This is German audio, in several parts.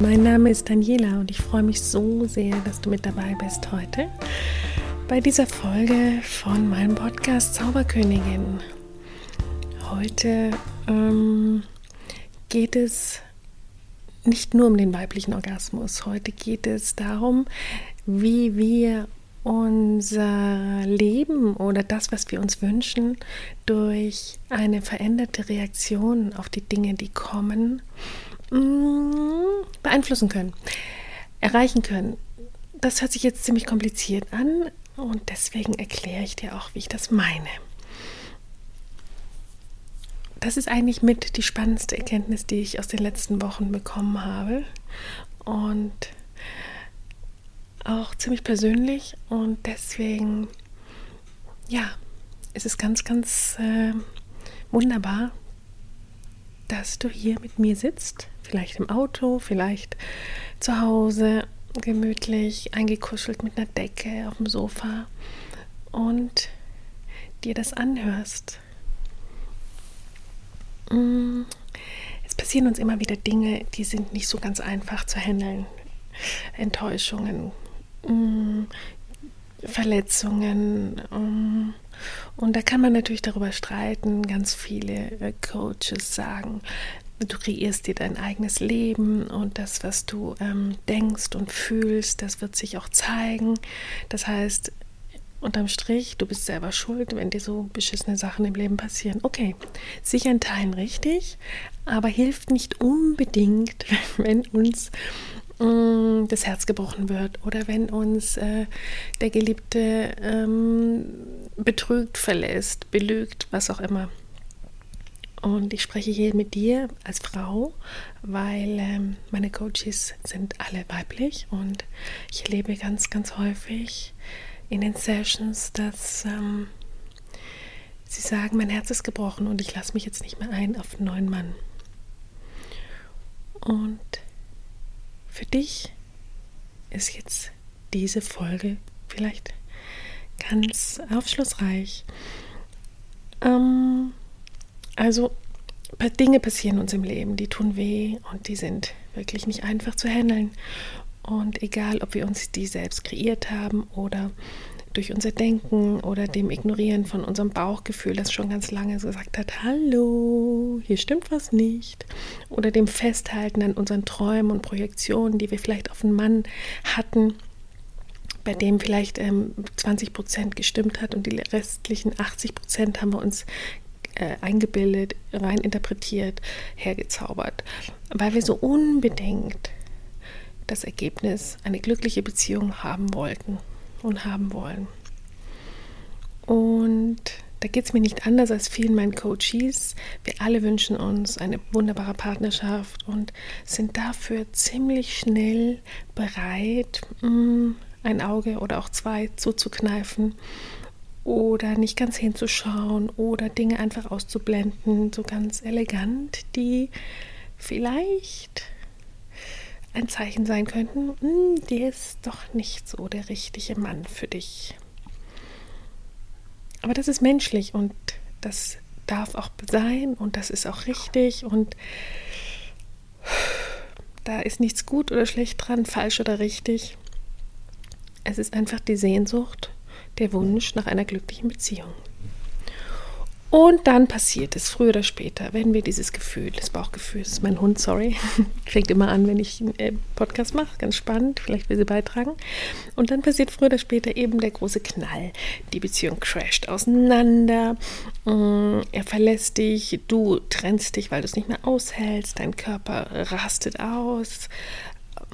Mein Name ist Daniela und ich freue mich so sehr, dass du mit dabei bist heute bei dieser Folge von meinem Podcast Zauberkönigin. Heute ähm, geht es nicht nur um den weiblichen Orgasmus. Heute geht es darum, wie wir unser Leben oder das, was wir uns wünschen, durch eine veränderte Reaktion auf die Dinge, die kommen, mm, beeinflussen können, erreichen können. Das hört sich jetzt ziemlich kompliziert an und deswegen erkläre ich dir auch, wie ich das meine. Das ist eigentlich mit die spannendste Erkenntnis, die ich aus den letzten Wochen bekommen habe. Und auch ziemlich persönlich und deswegen, ja, es ist ganz, ganz äh, wunderbar, dass du hier mit mir sitzt. Vielleicht im Auto, vielleicht zu Hause, gemütlich, eingekuschelt mit einer Decke auf dem Sofa und dir das anhörst. Mm, es passieren uns immer wieder Dinge, die sind nicht so ganz einfach zu handeln. Enttäuschungen, Mm, Verletzungen. Um, und da kann man natürlich darüber streiten. Ganz viele äh, Coaches sagen, du kreierst dir dein eigenes Leben und das, was du ähm, denkst und fühlst, das wird sich auch zeigen. Das heißt, unterm Strich, du bist selber schuld, wenn dir so beschissene Sachen im Leben passieren. Okay, sicher in Teilen richtig, aber hilft nicht unbedingt, wenn uns Mm, das Herz gebrochen wird oder wenn uns äh, der Geliebte ähm, betrügt, verlässt, belügt, was auch immer. Und ich spreche hier mit dir als Frau, weil ähm, meine Coaches sind alle weiblich und ich erlebe ganz, ganz häufig in den Sessions, dass ähm, sie sagen, mein Herz ist gebrochen und ich lasse mich jetzt nicht mehr ein auf einen neuen Mann. Und für dich ist jetzt diese Folge vielleicht ganz aufschlussreich. Ähm, also Dinge passieren uns im Leben, die tun weh und die sind wirklich nicht einfach zu handeln. Und egal, ob wir uns die selbst kreiert haben oder durch unser Denken oder dem Ignorieren von unserem Bauchgefühl, das schon ganz lange gesagt hat, hallo, hier stimmt was nicht. Oder dem Festhalten an unseren Träumen und Projektionen, die wir vielleicht auf einen Mann hatten, bei dem vielleicht ähm, 20 Prozent gestimmt hat und die restlichen 80 Prozent haben wir uns äh, eingebildet, rein interpretiert, hergezaubert, weil wir so unbedingt das Ergebnis, eine glückliche Beziehung haben wollten und haben wollen. Und da geht es mir nicht anders als vielen meinen Coaches. Wir alle wünschen uns eine wunderbare Partnerschaft und sind dafür ziemlich schnell bereit, mm, ein Auge oder auch zwei zuzukneifen oder nicht ganz hinzuschauen oder Dinge einfach auszublenden, so ganz elegant, die vielleicht ein Zeichen sein könnten, hm, der ist doch nicht so der richtige Mann für dich. Aber das ist menschlich und das darf auch sein und das ist auch richtig und da ist nichts gut oder schlecht dran, falsch oder richtig. Es ist einfach die Sehnsucht, der Wunsch nach einer glücklichen Beziehung. Und dann passiert es früher oder später, wenn wir dieses Gefühl, das Bauchgefühl, das ist mein Hund, sorry, fängt immer an, wenn ich einen äh, Podcast mache, ganz spannend, vielleicht will sie beitragen. Und dann passiert früher oder später eben der große Knall. Die Beziehung crasht auseinander, mm, er verlässt dich, du trennst dich, weil du es nicht mehr aushältst, dein Körper rastet aus,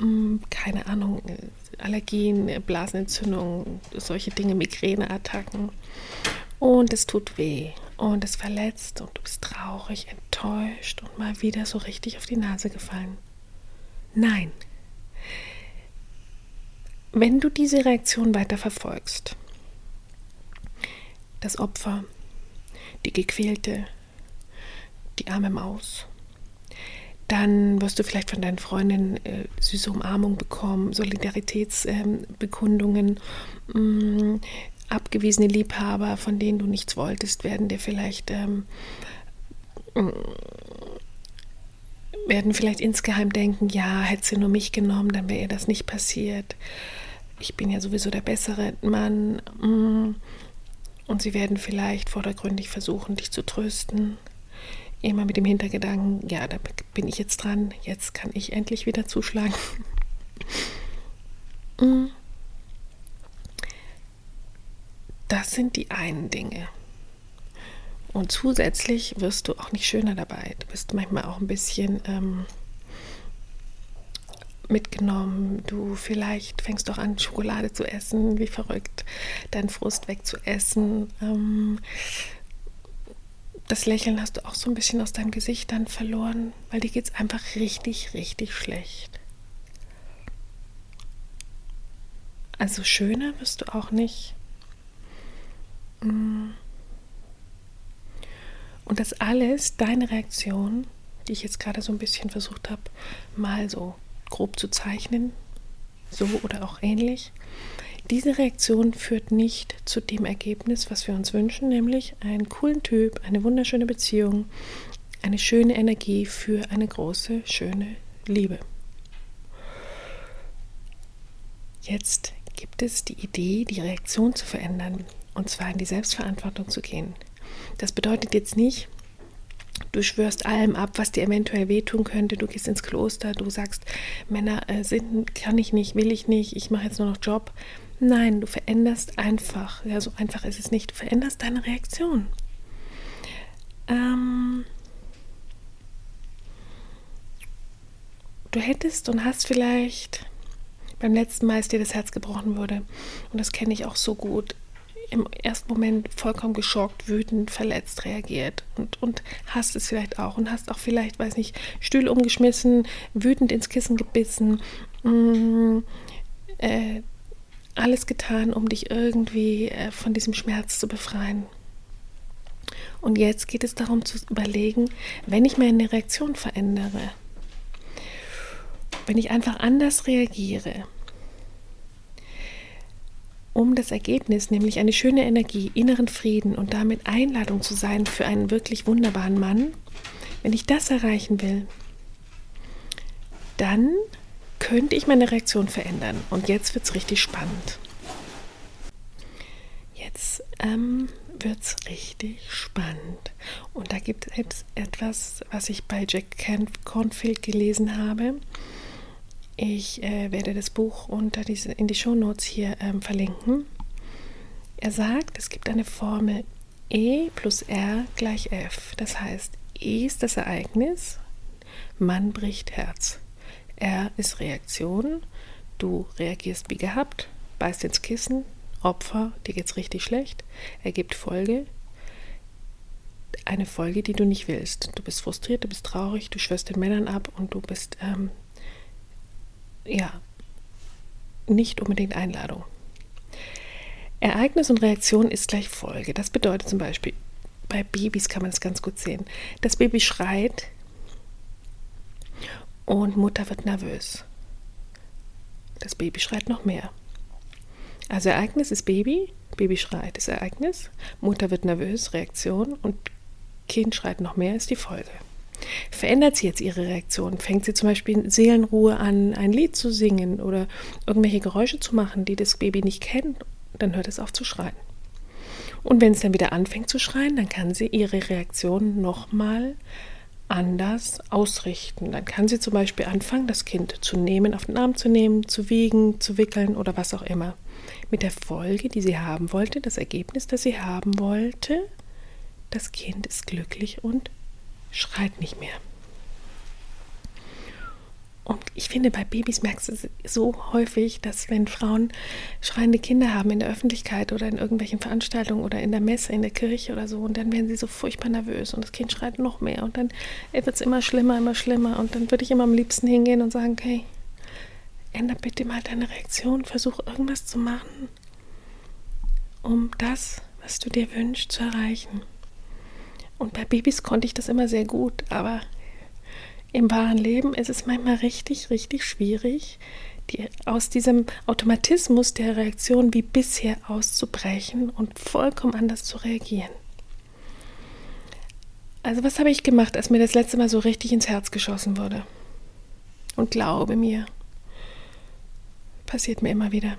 mm, keine Ahnung, Allergien, Blasenentzündungen, solche Dinge, Migräneattacken. Und es tut weh und es verletzt und du bist traurig, enttäuscht und mal wieder so richtig auf die Nase gefallen. Nein. Wenn du diese Reaktion weiter verfolgst, das Opfer, die Gequälte, die arme Maus, dann wirst du vielleicht von deinen Freundinnen äh, süße Umarmung bekommen, Solidaritätsbekundungen, ähm, abgewiesene Liebhaber, von denen du nichts wolltest, werden dir vielleicht ähm, werden vielleicht insgeheim denken, ja, hätte sie nur mich genommen, dann wäre ihr das nicht passiert. Ich bin ja sowieso der bessere Mann. Mm. Und sie werden vielleicht vordergründig versuchen, dich zu trösten. Immer mit dem Hintergedanken, ja, da bin ich jetzt dran, jetzt kann ich endlich wieder zuschlagen. Mm. Das sind die einen Dinge. Und zusätzlich wirst du auch nicht schöner dabei. Du bist manchmal auch ein bisschen ähm, mitgenommen. Du vielleicht fängst doch an, Schokolade zu essen, wie verrückt, deinen Frust wegzuessen. Ähm, das Lächeln hast du auch so ein bisschen aus deinem Gesicht dann verloren, weil dir geht es einfach richtig, richtig schlecht. Also schöner wirst du auch nicht. Mm. Und das alles, deine Reaktion, die ich jetzt gerade so ein bisschen versucht habe, mal so grob zu zeichnen, so oder auch ähnlich, diese Reaktion führt nicht zu dem Ergebnis, was wir uns wünschen, nämlich einen coolen Typ, eine wunderschöne Beziehung, eine schöne Energie für eine große, schöne Liebe. Jetzt gibt es die Idee, die Reaktion zu verändern, und zwar in die Selbstverantwortung zu gehen. Das bedeutet jetzt nicht, du schwörst allem ab, was dir eventuell wehtun könnte. Du gehst ins Kloster, du sagst, Männer äh, sind, kann ich nicht, will ich nicht, ich mache jetzt nur noch Job. Nein, du veränderst einfach, ja, so einfach ist es nicht, du veränderst deine Reaktion. Ähm, du hättest und hast vielleicht beim letzten Mal, als dir das Herz gebrochen wurde, und das kenne ich auch so gut, im ersten Moment vollkommen geschockt, wütend, verletzt reagiert und, und hast es vielleicht auch und hast auch vielleicht, weiß nicht, Stühle umgeschmissen, wütend ins Kissen gebissen, mh, mm, äh, alles getan, um dich irgendwie äh, von diesem Schmerz zu befreien. Und jetzt geht es darum zu überlegen, wenn ich meine Reaktion verändere, wenn ich einfach anders reagiere, um das Ergebnis, nämlich eine schöne Energie, inneren Frieden und damit Einladung zu sein für einen wirklich wunderbaren Mann, wenn ich das erreichen will, dann könnte ich meine Reaktion verändern. Und jetzt wird es richtig spannend. Jetzt ähm, wird es richtig spannend. Und da gibt es etwas, was ich bei Jack Cornfield gelesen habe. Ich äh, werde das Buch unter diese, in die Shownotes hier ähm, verlinken. Er sagt, es gibt eine Formel E plus R gleich F. Das heißt, E ist das Ereignis, Mann bricht Herz. R ist Reaktion, du reagierst wie gehabt, beißt ins Kissen, Opfer, dir geht's richtig schlecht, ergibt Folge, eine Folge, die du nicht willst. Du bist frustriert, du bist traurig, du schwörst den Männern ab und du bist ähm, ja, nicht unbedingt Einladung. Ereignis und Reaktion ist gleich Folge. Das bedeutet zum Beispiel, bei Babys kann man das ganz gut sehen. Das Baby schreit und Mutter wird nervös. Das Baby schreit noch mehr. Also Ereignis ist Baby, Baby schreit ist Ereignis, Mutter wird nervös, Reaktion und Kind schreit noch mehr ist die Folge. Verändert sie jetzt ihre Reaktion? Fängt sie zum Beispiel in Seelenruhe an, ein Lied zu singen oder irgendwelche Geräusche zu machen, die das Baby nicht kennt? Dann hört es auf zu schreien. Und wenn es dann wieder anfängt zu schreien, dann kann sie ihre Reaktion nochmal anders ausrichten. Dann kann sie zum Beispiel anfangen, das Kind zu nehmen, auf den Arm zu nehmen, zu wiegen, zu wickeln oder was auch immer. Mit der Folge, die sie haben wollte, das Ergebnis, das sie haben wollte, das Kind ist glücklich und schreit nicht mehr. Und ich finde, bei Babys merkst du so häufig, dass wenn Frauen schreiende Kinder haben in der Öffentlichkeit oder in irgendwelchen Veranstaltungen oder in der Messe, in der Kirche oder so, und dann werden sie so furchtbar nervös und das Kind schreit noch mehr und dann wird es immer schlimmer, immer schlimmer. Und dann würde ich immer am liebsten hingehen und sagen, hey, ändere bitte mal deine Reaktion, versuch irgendwas zu machen, um das, was du dir wünschst, zu erreichen. Und bei Babys konnte ich das immer sehr gut, aber im wahren Leben ist es manchmal richtig, richtig schwierig, die, aus diesem Automatismus der Reaktion wie bisher auszubrechen und vollkommen anders zu reagieren. Also was habe ich gemacht, als mir das letzte Mal so richtig ins Herz geschossen wurde? Und glaube mir, passiert mir immer wieder.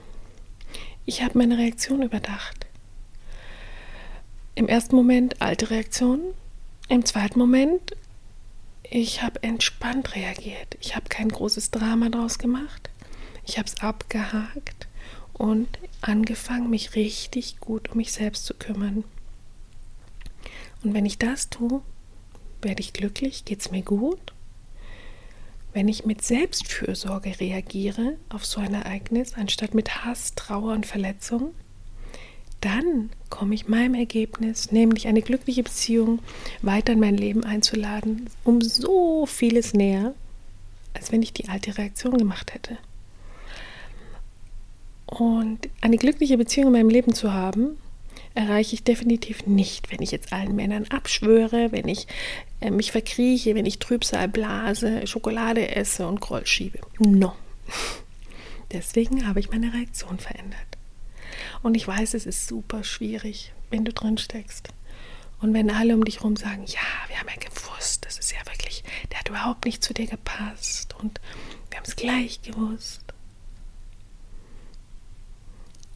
Ich habe meine Reaktion überdacht. Im ersten Moment alte Reaktion, im zweiten Moment ich habe entspannt reagiert. Ich habe kein großes Drama draus gemacht. Ich habe es abgehakt und angefangen, mich richtig gut um mich selbst zu kümmern. Und wenn ich das tue, werde ich glücklich, geht es mir gut. Wenn ich mit Selbstfürsorge reagiere auf so ein Ereignis, anstatt mit Hass, Trauer und Verletzung, dann komme ich meinem Ergebnis, nämlich eine glückliche Beziehung, weiter in mein Leben einzuladen, um so vieles näher, als wenn ich die alte Reaktion gemacht hätte. Und eine glückliche Beziehung in meinem Leben zu haben, erreiche ich definitiv nicht, wenn ich jetzt allen Männern abschwöre, wenn ich äh, mich verkrieche, wenn ich Trübsal blase, Schokolade esse und Groll schiebe. No. Deswegen habe ich meine Reaktion verändert. Und ich weiß, es ist super schwierig, wenn du drin steckst. Und wenn alle um dich herum sagen, ja, wir haben ja gewusst, das ist ja wirklich, der hat überhaupt nicht zu dir gepasst und wir haben es gleich gewusst.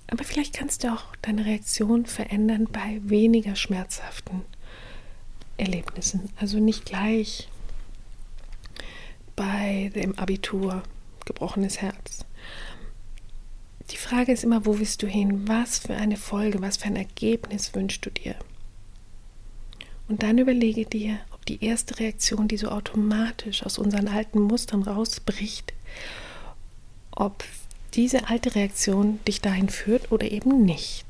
Aber vielleicht kannst du auch deine Reaktion verändern bei weniger schmerzhaften Erlebnissen. Also nicht gleich bei dem Abitur, gebrochenes Herz. Die Frage ist immer, wo willst du hin? Was für eine Folge, was für ein Ergebnis wünschst du dir? Und dann überlege dir, ob die erste Reaktion, die so automatisch aus unseren alten Mustern rausbricht, ob diese alte Reaktion dich dahin führt oder eben nicht.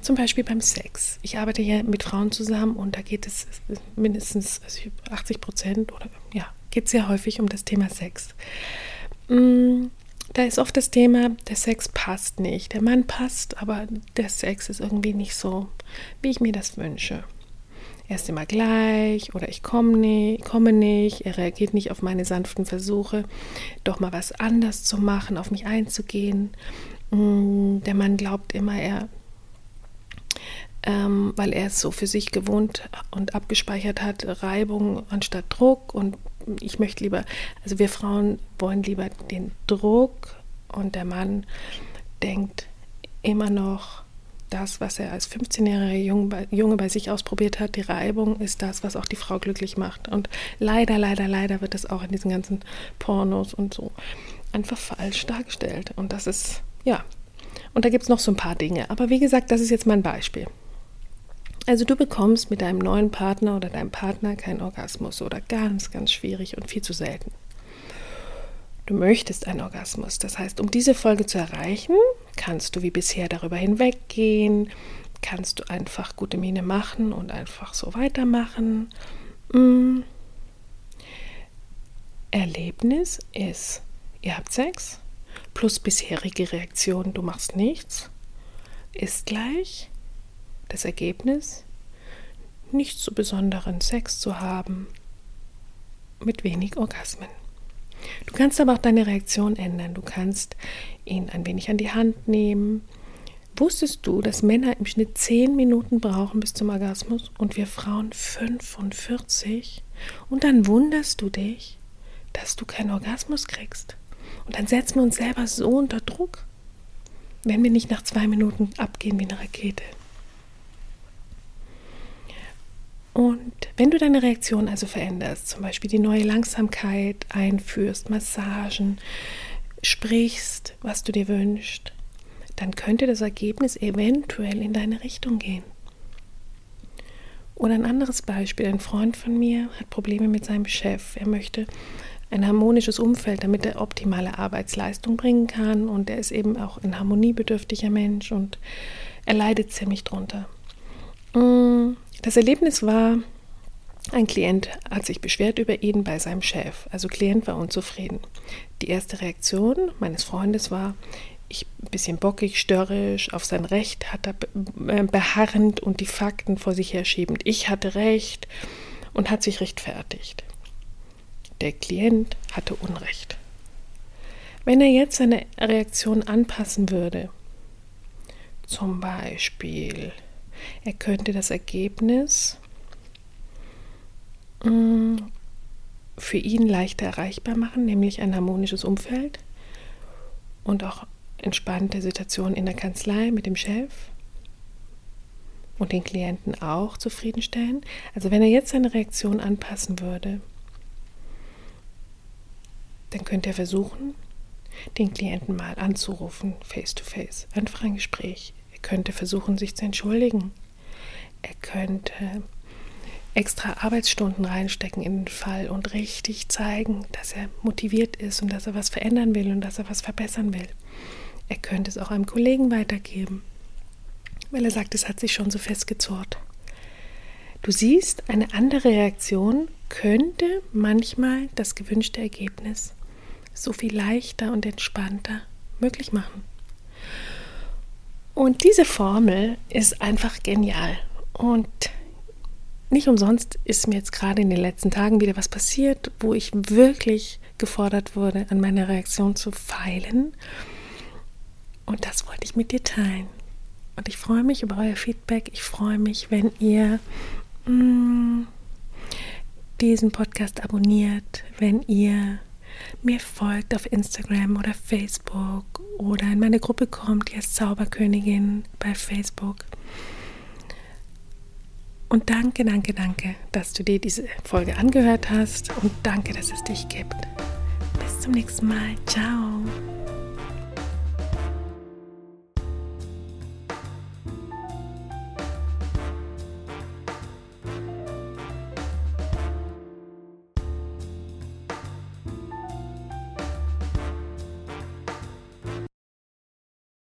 Zum Beispiel beim Sex. Ich arbeite hier mit Frauen zusammen und da geht es mindestens 80 Prozent oder ja, geht sehr häufig um das Thema Sex. Mm, da ist oft das Thema, der Sex passt nicht. Der Mann passt, aber der Sex ist irgendwie nicht so, wie ich mir das wünsche er ist immer gleich oder ich komme nicht, komme nicht, er reagiert nicht auf meine sanften Versuche, doch mal was anders zu machen, auf mich einzugehen. Mm, der Mann glaubt immer, er, ähm, weil er es so für sich gewohnt und abgespeichert hat, Reibung anstatt Druck und ich möchte lieber, also wir Frauen wollen lieber den Druck und der Mann denkt immer noch, das, was er als 15-jähriger Junge bei sich ausprobiert hat, die Reibung, ist das, was auch die Frau glücklich macht. Und leider, leider, leider wird das auch in diesen ganzen Pornos und so einfach falsch dargestellt. Und das ist, ja. Und da gibt es noch so ein paar Dinge. Aber wie gesagt, das ist jetzt mein Beispiel. Also du bekommst mit deinem neuen Partner oder deinem Partner keinen Orgasmus oder ganz, ganz schwierig und viel zu selten. Du möchtest einen Orgasmus. Das heißt, um diese Folge zu erreichen, kannst du wie bisher darüber hinweggehen, kannst du einfach gute Miene machen und einfach so weitermachen. Mm. Erlebnis ist, ihr habt Sex plus bisherige Reaktion, du machst nichts, ist gleich das Ergebnis, nicht so besonderen Sex zu haben mit wenig Orgasmen. Du kannst aber auch deine Reaktion ändern. Du kannst ihn ein wenig an die Hand nehmen. Wusstest du, dass Männer im Schnitt 10 Minuten brauchen bis zum Orgasmus und wir Frauen 45? Und dann wunderst du dich, dass du keinen Orgasmus kriegst. Und dann setzen wir uns selber so unter Druck, wenn wir nicht nach zwei Minuten abgehen wie eine Rakete. Und wenn du deine Reaktion also veränderst, zum Beispiel die neue Langsamkeit einführst, Massagen, sprichst, was du dir wünschst, dann könnte das Ergebnis eventuell in deine Richtung gehen. Oder ein anderes Beispiel, ein Freund von mir hat Probleme mit seinem Chef. Er möchte ein harmonisches Umfeld, damit er optimale Arbeitsleistung bringen kann. Und er ist eben auch ein harmoniebedürftiger Mensch und er leidet ziemlich drunter. Das Erlebnis war, ein Klient hat sich beschwert über ihn bei seinem Chef. Also Klient war unzufrieden. Die erste Reaktion meines Freundes war, ich ein bisschen bockig, störrisch, auf sein Recht hat er äh, beharrend und die Fakten vor sich herschiebend. Ich hatte Recht und hat sich rechtfertigt. Der Klient hatte Unrecht. Wenn er jetzt seine Reaktion anpassen würde, zum Beispiel er könnte das Ergebnis mm, für ihn leichter erreichbar machen, nämlich ein harmonisches Umfeld und auch entspannte Situationen in der Kanzlei mit dem Chef und den Klienten auch zufriedenstellen. Also wenn er jetzt seine Reaktion anpassen würde, dann könnte er versuchen, den Klienten mal anzurufen, face to face. Einfach ein Gespräch. Er könnte versuchen, sich zu entschuldigen. Er könnte extra Arbeitsstunden reinstecken in den Fall und richtig zeigen, dass er motiviert ist und dass er was verändern will und dass er was verbessern will. Er könnte es auch einem Kollegen weitergeben, weil er sagt, es hat sich schon so festgezurrt. Du siehst, eine andere Reaktion könnte manchmal das gewünschte Ergebnis so viel leichter und entspannter möglich machen. Und diese Formel ist einfach genial. Und nicht umsonst ist mir jetzt gerade in den letzten Tagen wieder was passiert, wo ich wirklich gefordert wurde, an meiner Reaktion zu feilen. Und das wollte ich mit dir teilen. Und ich freue mich über euer Feedback. Ich freue mich, wenn ihr mh, mm, diesen Podcast abonniert, wenn ihr mir folgt auf Instagram oder Facebook oder in meine Gruppe kommt, die heißt Zauberkönigin bei Facebook. Und danke, danke, danke, dass du dir diese Folge angehört hast und danke, dass es dich gibt. Bis zum nächsten Mal. Ciao.